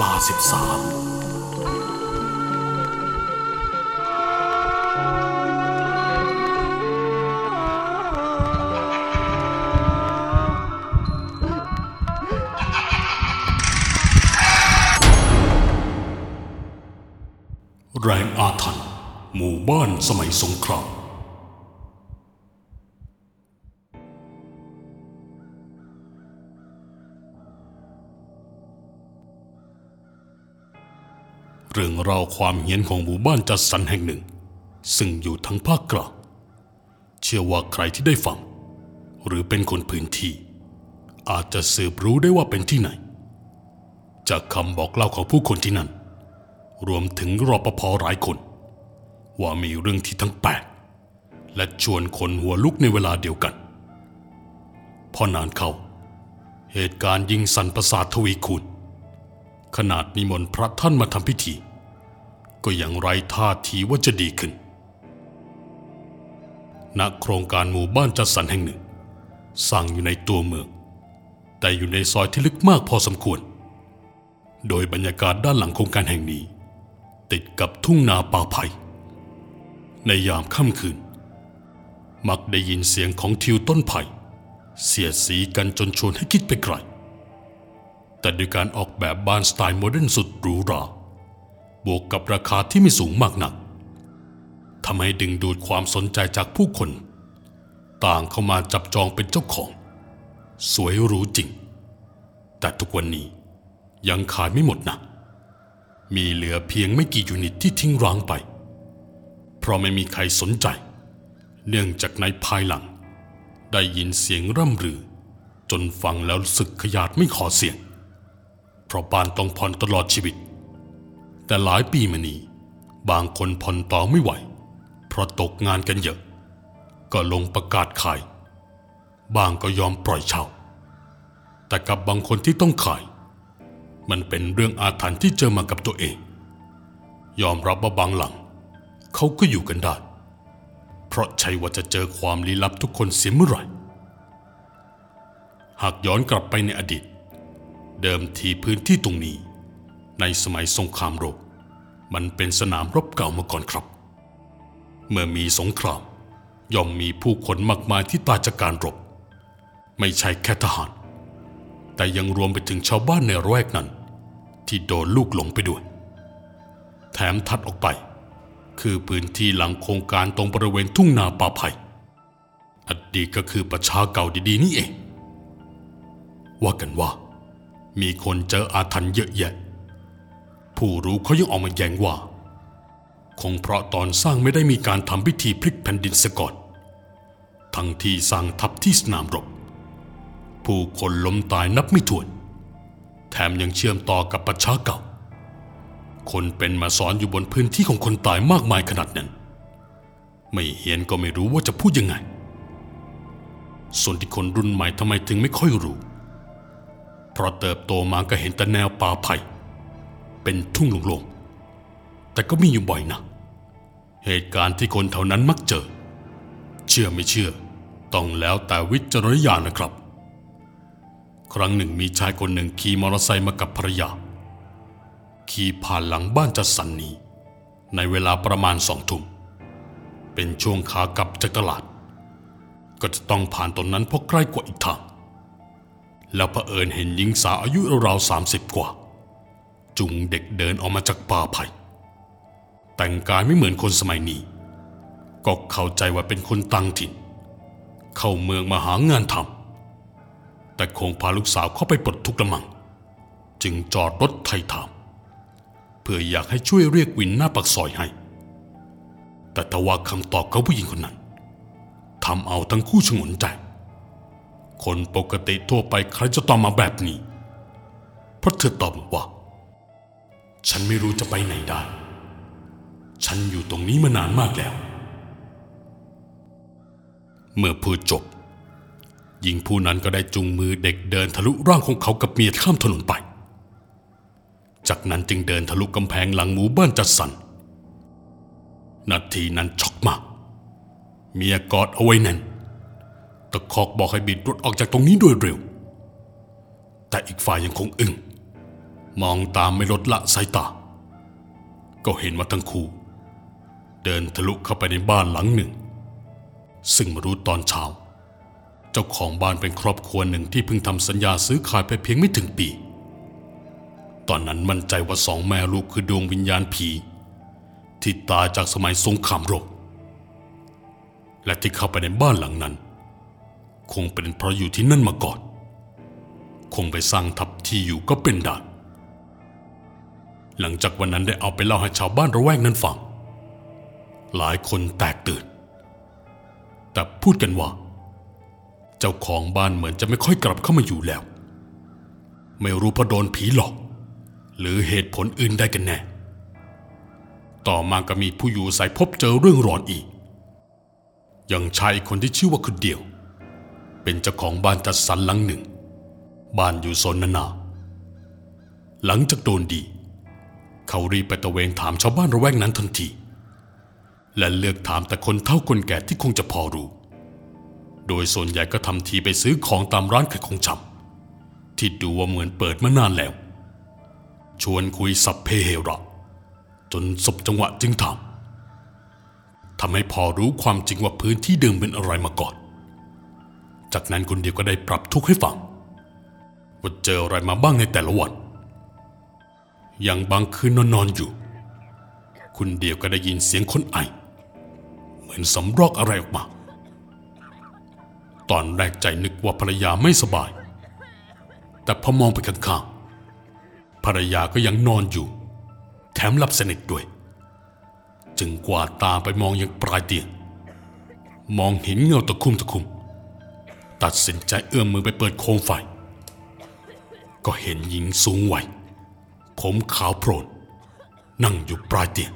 ลาสิบสามแรงอาถรรพ์หมู่บ้านสมัยสงคราม เรื่องราวความเฮี้ยนของหมู่บ้านจัดสรรแห่งหนึ่ง ซึ่งอยู่ทั้งภาคกลางเชื่อว่าใครที่ได้ฟัง หรือเป็นคนพื้นที่ อาจจะสืบรู้ได้ว่าเป็นที่ไหน จากคำบอกเล่าของผู้คนที่นั่น รวมถึงรปภหลายคน ว่ามีเรื่องที่ทั้งแปลกและชวนคนหัวลุกในเวลาเดียวกัน พอนานเข้า เหตุการณ์ยิงสันประสาททวีคูณขนาดนิมนต์พระท่านมาทำพิธี ก็ยังไร้ท่าทีว่าจะดีขึ้น ณ โครงการหมู่บ้านจัดสรรแห่งหนึ่ง สร้างอยู่ในตัวเมือง แต่อยู่ในซอยที่ลึกมากพอสมควร โดยบรรยากาศด้านหลังโครงการแห่งนี้ ติดกับทุ่งนาป่าไผ่ ในยามค่ำคืน มักได้ยินเสียงของทิวต้นไผ่ เสียดสีกันจนชวนให้คิดไปไกลแต่ด้วยการออกแบบบ้านสไตล์โมเดิร์นสุดหรูหรา บวกกับราคาที่ไม่สูงมากนักทำให้ดึงดูดความสนใจจากผู้คน ต่างเข้ามาจับจองเป็นเจ้าของ สวยหรูจริง แต่ทุกวันนี้ยังขายไม่หมดนะ มีเหลือเพียงไม่กี่ยูนิตที่ทิ้งร้างไป เพราะไม่มีใครสนใจ เนื่องจากในภายหลัง ได้ยินเสียงร่ำรือ จนฟังแล้วรู้สึกขยาดไม่ขอเสียง เพราะบ้านต้องผ่อนตลอดชีวิต แต่หลายปีมานี้ บางคนผ่อนต่อไม่ไหว เพราะตกงานกันเยอะ ก็ลงประกาศขาย บางก็ยอมปล่อยเช่า แต่กับบางคนที่ต้องขาย มันเป็นเรื่องอาถรรพ์ที่เจอมากับตัวเอง ยอมรับว่าบางหลัง เขาก็อยู่กันได้ เพราะใช่ว่าจะเจอความลี้ลับทุกคนเสียเมื่อไหร่ หากย้อนกลับไปในอดีต เดิมทีพื้นที่ตรงนี้ ในสมัยสงครามโลกมันเป็นสนามรบเก่ามาก่อนครับ เมื่อมีสงครามย่อมมีผู้คนมากมายที่ตายจากการรบ ไม่ใช่แค่ทหาร แต่ยังรวมไปถึงชาวบ้านในระแวกนั้น ที่โดนลูกหลงไปด้วย แถมทัดออกไป คือพื้นที่หลังโครงการตรงบริเวณทุ่งนาป่าไผ่อดีตก็คือประชาเก่าดีๆนี่เอง ว่ากันว่า มีคนเจออาถรรพ์เยอะแยะ ผู้รู้เขายังออกมาแย้งว่า คงเพราะตอนสร้างไม่ได้มีการทำพิธีพลิกแผ่นดินซะก่อน ทั้งที่สร้างทับที่สนามรบ ผู้คนล้มตายนับไม่ถ้วน แถมยังเชื่อมต่อกับประชาเก่า คนเป็นมาสอนอยู่บนพื้นที่ของคนตายมากมายขนาดนั้น ไม่เห็นก็ไม่รู้ว่าจะพูดยังไง ส่วนที่คนรุ่นใหม่ทำไมถึงไม่ค่อยรู้ เพราะเติบโตมาก็เห็นแต่แนวป่าไผ่ เป็นทุ่งโล่งๆแต่ก็มีอยู่บ่อยนะ เหตุการณ์ที่คนแถวนั้นมักเจอ เชื่อไม่เชื่อ ต้องแล้วแต่วิจารณญาณนะครับ ครั้งหนึ่งมีชายคนหนึ่งขี่มอเตอร์ไซค์มากับภรรยา ขี่ผ่านหลังบ้านจัดสรรนี้ ในเวลาประมาณสองทุ่มเป็นช่วงขากลับจากตลาด ก็จะต้องผ่านตรงนั้นเพราะใกล้กว่าอีกทางแล้วเผอิญเห็นหญิงสาวอายุราวๆสามสิบกว่า จุงเด็กเดินออกมาจากป่าไผ่แต่งกายไม่เหมือนคนสมัยนี้ ก็เข้าใจว่าเป็นคนต่างถิ่น เข้าเมืองมาหางานทำแต่คงพาลูกสาวเข้าไปปลดทุกข์ละมัง จึงจอดรถไถ่ถาม เพื่ออยากให้ช่วยเรียกวินหน้าปักซอยให้ แต่ทว่าคำตอบของผู้หญิงคนนั้นทำเอาทั้งคู่ชงนใจ คนปกติทั่วไปใครจะตอบมาแบบนี้ เพราะเธอตอบว่า ฉันไม่รู้จะไปไหนได้ ฉันอยู่ตรงนี้มานานมากแล้ว เมื่อพูดจบ หญิงผู้นั้นก็ได้จุงมือเด็กเดินทะลุร่างของเขากับเมียข้ามถนนไป จากนั้นจึงเดินทะลุกำแพงหลังหมู่บ้านจัดสรร นาทีนั้นช็อกมาก เมียกอดเอาไว้แน่น ตะคอกบอกให้บิดรถออกจากตรงนี้โดยเร็ว แต่อีกฝ่ายยังคงอึง้ง มองตามไม่ลดละสายตา ก็เห็นว่าทั้งคู่ เดินทะลุเข้าไปในบ้านหลังหนึ่ง ซึ่งมารู้ตอนเช้า เจ้าของบ้านเป็นครอบครัวหนึ่งที่เพิ่งทำสัญญาซื้อขายไปเพียงไม่ถึงปี ตอนนั้นมั่นใจว่าสองแม่ลูกคือดวงวิญญาณผี ที่ตายจากสมัยสงครามโรคและที่เข้าไปในบ้านหลังนั้น คงเป็นเพราะอยู่ที่นั่นมาก่อน คงไปสร้างทับที่อยู่ก็เป็นได้ หลังจากวันนั้นได้เอาไปเล่าให้ชาวบ้านระแวกนั้นฟัง หลายคนแตกตื่น แต่พูดกันว่า เจ้าของบ้านเหมือนจะไม่ค่อยกลับเข้ามาอยู่แล้ว ไม่รู้เพราะโดนผีหลอก หรือเหตุผลอื่นได้กันแน่ ต่อมาก็มีผู้อยู่อาศัยพบเจอเรื่องร้อนอีกอย่างชายคนที่ชื่อว่าคุณเดียว เป็นเจ้าของบ้านจัดสรรหลังหนึ่ง บ้านอยู่โซนนานา หลังจากโดนดี เขารีบไปตะเวนถามชาวบ้านระแวกนั้นทันที และเลือกถามแต่คนเฒ่าคนแก่ที่คงจะพอรู้ โดยส่วนใหญ่ก็ทำทีไปซื้อของตามร้านขายของชำที่ดูว่าเหมือนเปิดมานานแล้ว ชวนคุยสับเพเหระ จนสบจังหวะจึงถามทำให้พอรู้ความจริงว่าพื้นที่เดิมเป็นอะไรมาก่อน จากนั้นคนเดียวก็ได้ปรับทุกข์ให้ฟังว่าเจออะไรมาบ้างในแต่ละวัน อย่างบางคืนนอนๆอยู่ คุณเดียวก็ได้ยินเสียงคนไอ เหมือนสำรอกอะไรออกมา ตอนแรกใจนึกว่าภรรยาไม่สบาย แต่พอมองไปข้างๆภรรยาก็ยังนอนอยู่ แถมหลับสนิทด้วย จึงกวาดตาไปมองยังปลายเตียง มองเห็นเงาตะคุ่มตะคุ่มตัดสินใจเอื้อมมือไปเปิดโคมไฟ ก็เห็นหญิงสูงวัย ผมขาวโพลนนั่งอยู่ปลายเตียง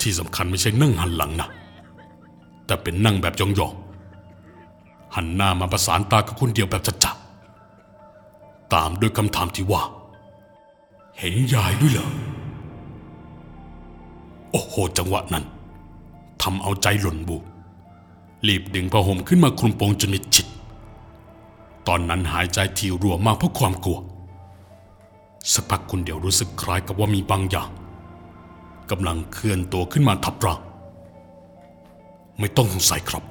ที่สำคัญไม่ใช่นั่งหันหลังนะ แต่เป็นนั่งแบบยองๆ หันหน้ามาประสานตากับคนเดียวแบบจัดๆตามด้วยคำถามที่ว่า เห็นยายด้วยเหรอ โอ้โห จังหวะนั้นทำเอาใจหล่นบูรีบดึงผ้าห่มขึ้นมาคลุมโปงจนมิดชิด ตอนนั้นหายใจทีรัวมากเพราะความกลัว สักพักคุณเดียวรู้สึกคล้ายกับว่ามีบางอย่างกำลังเคลื่อนตัวขึ้นมาทับร่างไม่ต้องสงสัยครับ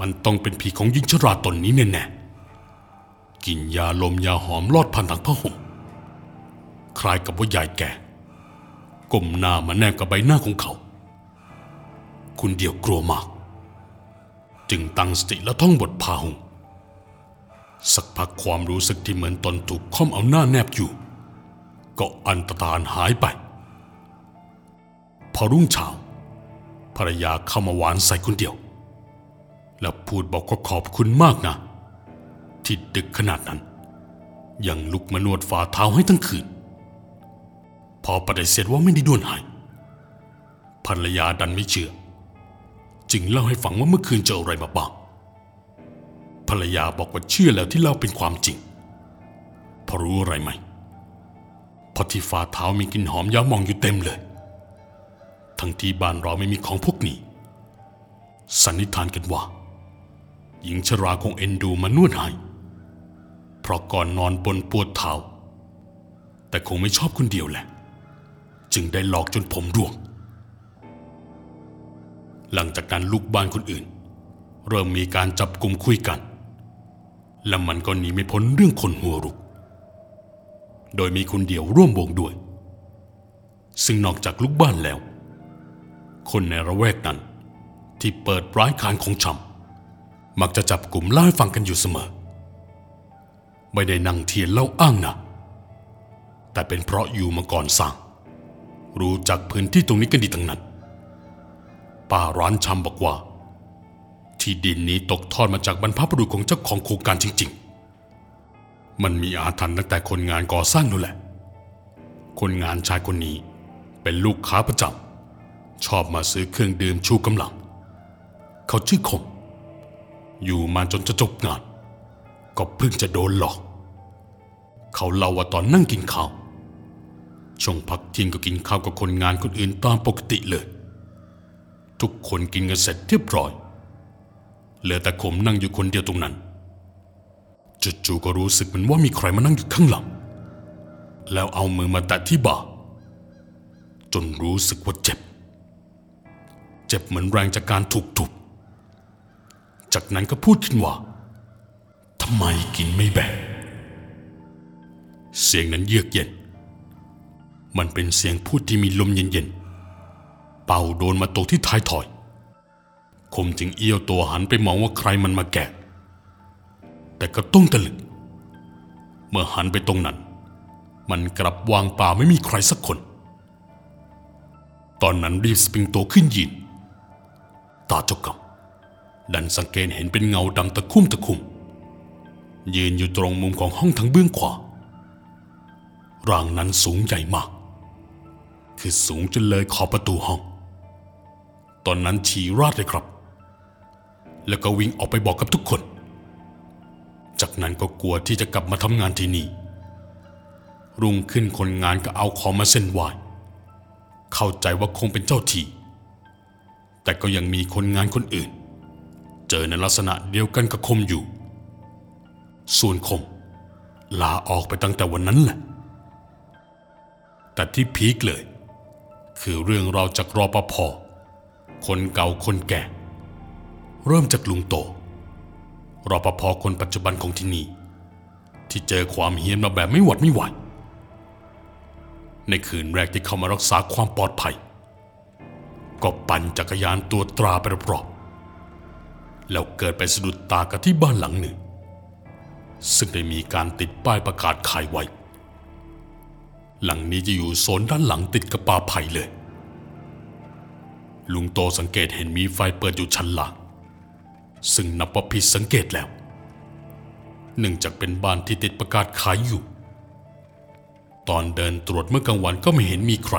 มันต้องเป็นผีของหญิงชราตนนี้แน่ๆกินยาลมยาหอมลอดผ่านทางผ้าห่มคล้ายกับว่ายายแก่ก้มหน้ามาแนบกับใบหน้าของเขา คุณเดียวกลัวมาก จึงตั้งสติและท่องบทพาหุง สักพักความรู้สึกที่เหมือนตนถูกค่อมเอาหน้าแนบอยู่ ก็อันตรธานหายไป พอรุ่งเช้าภรรยาเข้ามาหวานใส่คนเดียว แล้วพูดบอกว่าขอบคุณมากนะ ที่ดึกขนาดนั้น ยังลุกมานวดฝ่าเท้าให้ทั้งคืน พอปฏิเสธว่าไม่ได้ด้วนหายภรรยาดันไม่เชื่อ จึงเล่าให้ฟังว่าเมื่อคืนเจออะไรมาบ้าง ภรรยาบอกว่าเชื่อแล้วที่เล่าเป็นความจริง พอรู้อะไรไหมเพราะที่ฝ่าเท้ามีกลิ่นหอมยามองอยู่เต็มเลย ทั้งที่บ้านเราไม่มีของพวกนี้ สันนิษฐานกันว่า หญิงชราคงเอ็นดูมานวดให้ เพราะก่อนนอนบนปวดเท้า แต่คงไม่ชอบคนเดียวแหละ จึงได้หลอกจนผมร่วง หลังจากนั้นลูกบ้านคนอื่นเริ่มมีการจับกลุ่มคุยกัน และมันก็หนีไม่พ้นเรื่องคนหัวรุก โดยมีคนเดียวร่วมวงด้วย ซึ่งนอกจากลูกบ้านแล้ว คนในระแวกนั้น ที่เปิดร้านขายของชำมักจะจับกลุ่มเล่าให้ฟังกันอยู่เสมอ ไม่ได้นั่งเทียนเล่าอ้างนะแต่เป็นเพราะอยู่มาก่อนสร้าง รู้จักพื้นที่ตรงนี้กันดีทั้งนั้น ป้าร้านชำบอกว่า ที่ดินนี้ตกทอดมาจากบรรพบุรุษของเจ้าของโครงการจริง ๆ มันมีอาถรรพ์ตั้งแต่คนงานก่อสร้างนั่นแหละ คนงานชายคนนี้เป็นลูกค้าประจำชอบมาซื้อเครื่องดื่มชูกำลัง เขาชื่อคม อยู่มาจนจะจบงาน ก็เพิ่งจะโดนหลอก เขาเล่าว่าตอนนั่งกินข้าวช่วงพักเที่ยงก็กินข้าวกับคนงานคนอื่นตามปกติเลย ทุกคนกินกันเสร็จเรียบร้อย เหลือแต่ขมนั่งอยู่คนเดียวตรงนั้นจู่ๆก็รู้สึกเหมือนว่ามีใครมานั่งอยู่ข้างหลัง แล้วเอามือมาแตะที่บ่า จนรู้สึกว่าเจ็บ เจ็บเหมือนแรงจากการถูกทุบจากนั้นก็พูดขึ้นว่าทำไมกินไม่แบ่งเสียงนั้นเยือกเย็น มันเป็นเสียงพูดที่มีลมเย็นๆ เป่าโดนมาตกที่ท้ายถอย คมจึงเอี้ยวตัวหันไปมองว่าใครมันมาแกะ แต่ก็ต้องตะลึงเมื่อหันไปตรงนั้น มันกลับวางป่าไม่มีใครสักคน ตอนนั้นรีบสปริงตัวขึ้นยืนตาเจ้ากำดันสังเกตเห็นเป็นเงาดำตะคุ่มตะคุ่มยืนอยู่ตรงมุมของห้องทางเบื้องขวา ร่างนั้นสูงใหญ่มาก คือสูงจนเลยขอบประตูห้อง ตอนนั้นฉี่ราดเลยครับ แล้วก็วิ่งออกไปบอกกับทุกคน จากนั้นก็กลัวที่จะกลับมาทำงานที่นี่ รุ่งขึ้นคนงานก็เอาของมาเส้นไหวเข้าใจว่าคงเป็นเจ้าที่ แต่ก็ยังมีคนงานคนอื่น เจอในลักษณะเดียวกันกับคมอยู่ ส่วนคม ลาออกไปตั้งแต่วันนั้นแหละ แต่ที่พีคเลย คือเรื่องเราจากรอปภคนเก่าคนแก่ เริ่มจากลุงโตรอปภคนปัจจุบันของที่นี่ ที่เจอความเฮี้ยนมาแบบไม่หวัดไม่ไหวในคืนแรกที่เข้ามารักษาความปลอดภัย ก็ปั่นจักรยานตัวตราไปรอบๆแล้วเกิดไปสะดุดตากับที่บ้านหลังหนึ่ง ซึ่งได้มีการติดป้ายประกาศขายไว้ หลังนี้จะอยู่โซนด้านหลังติดกับป่าไผ่เลย ลุงโตสังเกตเห็นมีไฟเปิดอยู่ชั้นล่าง ซึ่งนับว่าผิดสังเกตแล้ว เนื่องจากเป็นบ้านที่ติดประกาศขายอยู่ ตอนเดินตรวจเมื่อกลางวันก็ไม่เห็นมีใคร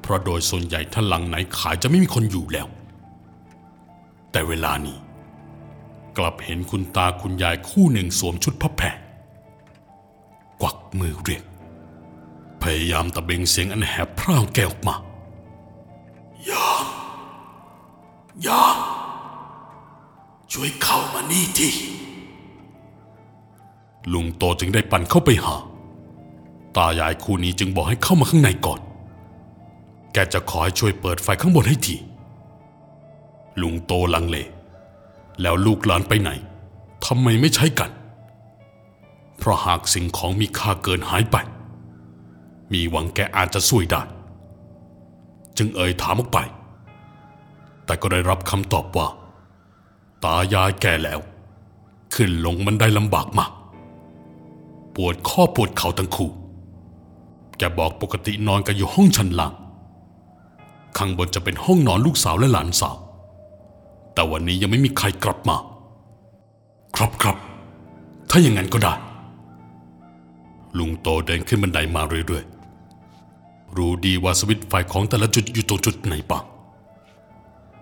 เพราะโดยส่วนใหญ่ถ้าหลังไหนขายจะไม่มีคนอยู่แล้ว แต่เวลานี้ กลับเห็นคุณตาคุณยายคู่หนึ่งสวมชุดผ้าแพรกวักมือเรียก พยายามตะเบงเสียงอันแหบพร่างแกออกมา ยามยาม ช่วยเข้ามานี่ทีลุงโตจึงได้ปั่นเข้าไปหา ตายายคู่นี้จึงบอกให้เข้ามาข้างในก่อน แกจะขอให้ช่วยเปิดไฟข้างบนให้ที ลุงโตลังเล แล้วลูกหลานไปไหนทำไมไม่ใช้กัน เพราะหากสิ่งของมีค่าเกินหายไป มีหวังแกอาจจะช่วยได้ จึงเอ่ยถามออกไป แต่ก็ได้รับคำตอบว่า ตายายแก่แล้ว ขึ้นลงบันไดลำบากมาก ปวดข้อปวดเข่าทั้งคู่ แกบอกปกตินอนกันอยู่ห้องชั้นล่าง ข้างบนจะเป็นห้องนอนลูกสาวและหลานสาว แต่วันนี้ยังไม่มีใครกลับมา ครับครับ ถ้าอย่างนั้นก็ได้ ลุงโตเดินขึ้นบันไดมาเรื่อยๆ รู้ดีว่าสวิตไฟของแต่ละจุดอยู่ตรงจุดไหนบ้าง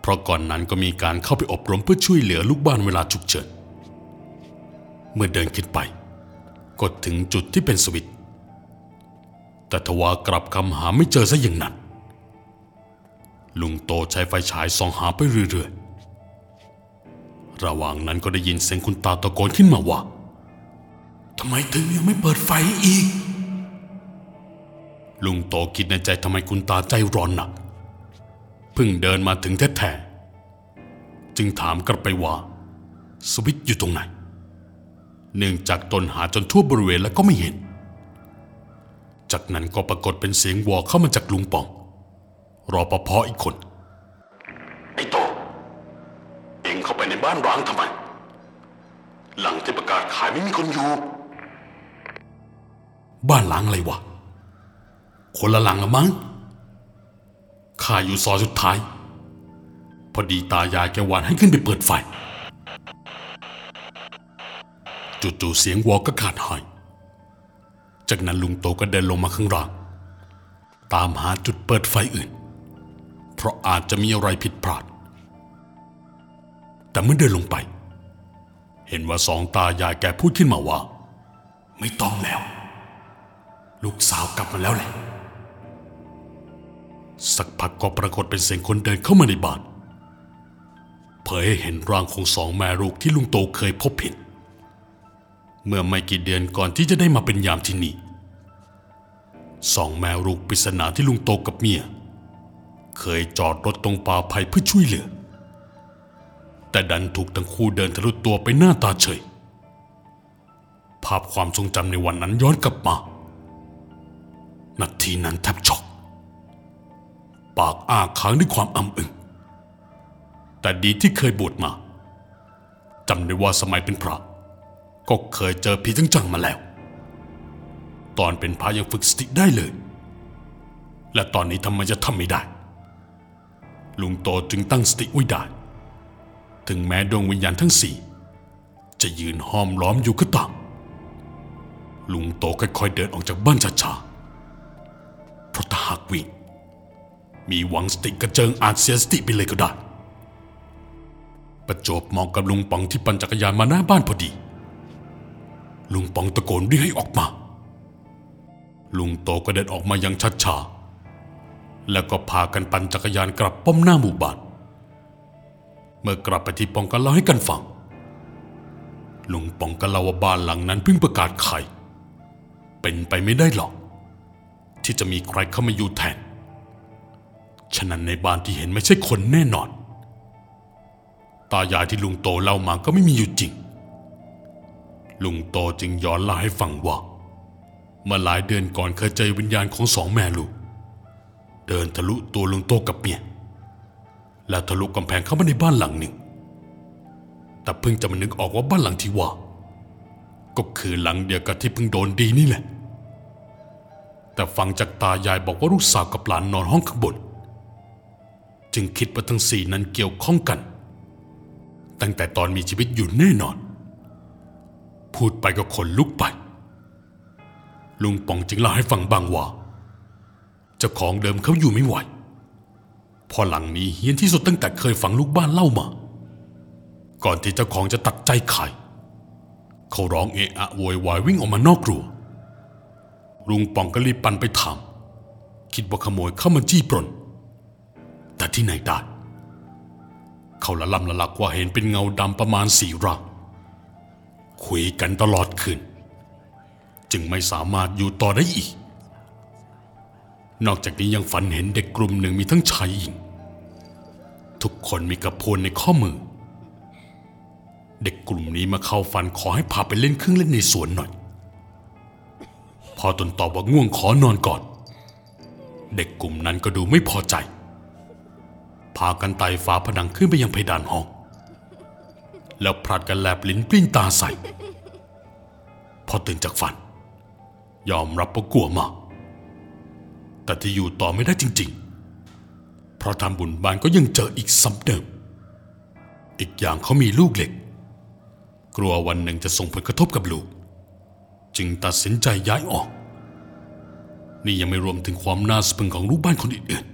เพราะก่อนนั้นก็มีการเข้าไปอบรมเพื่อช่วยเหลือลูกบ้านเวลาฉุกเฉิน เมื่อเดินขึ้นไป ก็ถึงจุดที่เป็นสวิตช์แต่ทว่ากลับคำหาไม่เจอซะอย่างนั้น ลุงโตใช้ไฟฉายส่องหาไปเรื่อยๆ ระหว่างนั้นก็ได้ยินเสียงคุณตาตะโกนขึ้นมาว่าทำไมถึงยังไม่เปิดไฟอีก ลุงโตคิดในใจทำไมคุณตาใจร้อนหนัก เพิ่งเดินมาถึงแท้ๆจึงถามกลับไปว่า สวิตช์อยู่ตรงไหน เนื่องจากตนหาจนทั่วบริเวณแล้วก็ไม่เห็น จากนั้นก็ปรากฏเป็นเสียงวอเข้ามาจากลุงปอง รอปภอีกคน ไอ้โต เอ็งเข้าไปในบ้านร้างทำไม หลังที่ประกาศขายไม่มีคนอยู่ บ้านล้างอะไรวะ คนละหลังละมั้ง ข้าอยู่ซอยสุดท้าย พอดีตายายแกวานให้ขึ้นไปเปิดไฟจู่ๆเสียงวอก็ขาดหาย จากนั้นลุงโตก็เดินลงมาข้างล่าง ตามหาจุดเปิดไฟอื่น เพราะอาจจะมีอะไรผิดพลาด แต่เมื่อเดินลงไป เห็นว่าสองตายายแกพูดขึ้นมาว่า ไม่ต้องแล้ว ลูกสาวกลับมาแล้วแหละ สักพักก็ปรากฏเป็นเสียงคนเดินเข้ามาในบ้านเผยให้เห็นร่างของสองแม่ลูกที่ลุงโตเคยพบเห็น เมื่อไม่กี่เดือนก่อนที่จะได้มาเป็นยามที่นี่สองแมวลูกปริศนาที่ลุงโตกับเมีย เคยจอดรถตรงป่าไผ่เพื่อช่วยเหลือ แต่ดันถูกทั้งคู่เดินทะลุตัวไปหน้าตาเฉย ภาพความทรงจำในวันนั้นย้อนกลับมา นาทีนั้นแทบช็อก ปากอ้าค้างด้วยความอำอึงแต่ดีที่เคยบวชมาจำได้ว่าสมัยเป็นพระ ก็เคยเจอผีจังๆมาแล้ว ตอนเป็นพระยังฝึกสติได้เลย และตอนนี้ทำไมจะทำไม่ได้ ลุงโตจึงตั้งสติไว้ได้ถึงแม้ดวงวิญญาณทั้งสี่ จะยืนห้อมล้อมอยู่ก็ตามลุงโตค่อยๆเดินออกจากบ้านช้าๆเพราะถ้าหากวิ่ง มีหวังสติกระเจิงอาจเสียสติไปเลยก็ได้ ประจบมองกับลุงปองที่ปั่นจักรยานมาหน้าบ้านพอดี ลุงปองตะโกนเรียกให้ออกมา ลุงโตก็เดินออกมาอย่างช้าแล้วก็พากันปั่นจักรยานกลับป้อมหน้าหมู่บ้าน เมื่อกลับไปที่ปองก็เล่าให้กันฟัง ลุงปองก็เล่าว่าบ้านหลังนั้นเพิ่งประกาศขาย เป็นไปไม่ได้หรอก ที่จะมีใครเข้ามาอยู่แทน ฉะนั้นในบ้านที่เห็นไม่ใช่คนแน่นอน ตายายที่ลุงโตเล่ามาก็ไม่มีอยู่จริง ลุงโตจึงย้อนเล่าให้ฟังว่าเมื่อหลายเดือนก่อนเคยเจอวิญญาณของสองแม่ลูก เดินทะลุตัวลุงโตกับเมียแล้วทะลุกำแพงเข้ามาในบ้านหลังหนึ่ง แต่เพิ่งจะมานึกออกว่าบ้านหลังที่ว่า ก็คือหลังเดียวกับที่เพิ่งโดนดีนี่แหละ แต่ฟังจากตายายบอกว่าลูกสาวกับหลานนอนห้องข้างบน จึงคิดว่าทั้งสี่นั้นเกี่ยวข้องกัน ตั้งแต่ตอนมีชีวิตอยู่แน่นอน พูดไปก็ขนลุกไป ลุงป๋องจึงเล่าให้ฟังบางว่าเจ้าของเดิมเขาอยู่ไม่ไหวพอหลังนี้เฮี้ยนที่สุดตั้งแต่เคยฟังลูกบ้านเล่ามา ก่อนที่เจ้าของจะตัดใจขายเขาร้องเอะอะโวยวายวิ่งออกมานอกครัว ลุงป๋องก็รีบปั่นไปถาม คิดว่าขโมยเข้ามาจี้ปล้น แต่ที่ไหนได้ เขาละล่ำละลักว่าเห็นเป็นเงาดำประมาณสี่ร่างคุยกันตลอดคืน จึงไม่สามารถอยู่ต่อได้อีก นอกจากนี้ยังฝันเห็นเด็กกลุ่มหนึ่งมีทั้งชายหญิง ทุกคนมีกระโพนในข้อมือ เด็กกลุ่มนี้มาเข้าฝันขอให้พาไปเล่นเครื่องเล่นในสวนหน่อย พอตนตอบว่าง่วงขอนอนก่อน เด็กกลุ่มนั้นก็ดูไม่พอใจ พากันไต่ฝาผนังขึ้นไปยังเพดานห้อง แล้วพลัดกันแลบลิ้นปลิ้นตาใส่ พอตื่นจากฝัน ยอมรับว่ากลัวมาก แต่ที่อยู่ต่อไม่ได้จริง ๆ เพราะทำบุญบ้านก็ยังเจออีกซ้ำเดิม อีกอย่างเขามีลูกเหล็ก กลัววันหนึ่งจะส่งผลกระทบกับลูก จึงตัดสินใจย้ายออก นี่ยังไม่รวมถึงความน่าสะพรึงของลูกบ้านคนอื่น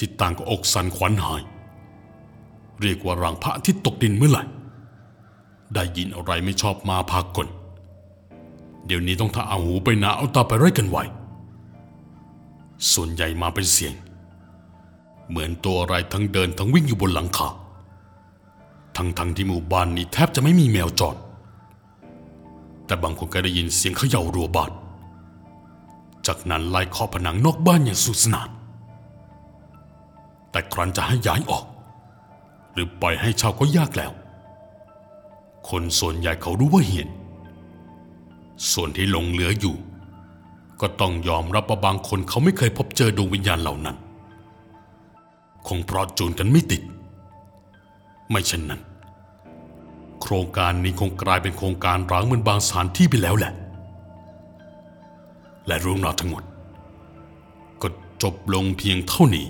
ที่ต่างก็อกสั่นขวัญหาย เรียกว่ารังพระทิตย์ตกดินเมื่อไหร่ ได้ยินอะไรไม่ชอบมาพากลเดี๋ยวนี้ต้องถ้าเอาหูไปหนาเอาตาไปไร้กันไวส่วนใหญ่มาเป็นเสียง เหมือนตัวอะไรทั้งเดินทั้งวิ่งอยู่บนหลังคาทั้งทั้งที่หมู่บ้านนี้แทบจะไม่มีแมวจรแต่บางคนก็ได้ยินเสียงเขย่ารัวบานจากนั้นไล่เคาะผนังนอกบ้านอย่างสุดสนาน แต่ครั้นจะให้ย้ายออก หรือปล่อยให้เช่าก็ยากแล้ว คนส่วนใหญ่เขารู้ว่าเหียน ส่วนที่หลงเหลืออยู่ ก็ต้องยอมรับว่าบางคนเขาไม่เคยพบเจอดวงวิญญาณเหล่านั้น คงเพราะจูนกันไม่ติด ไม่เช่นนั้น โครงการนี้คงกลายเป็นโครงการร้างเหมือนบางสถานที่ไปแล้วแหละ และเรื่องราวทั้งหมดก็จบลงเพียงเท่านี้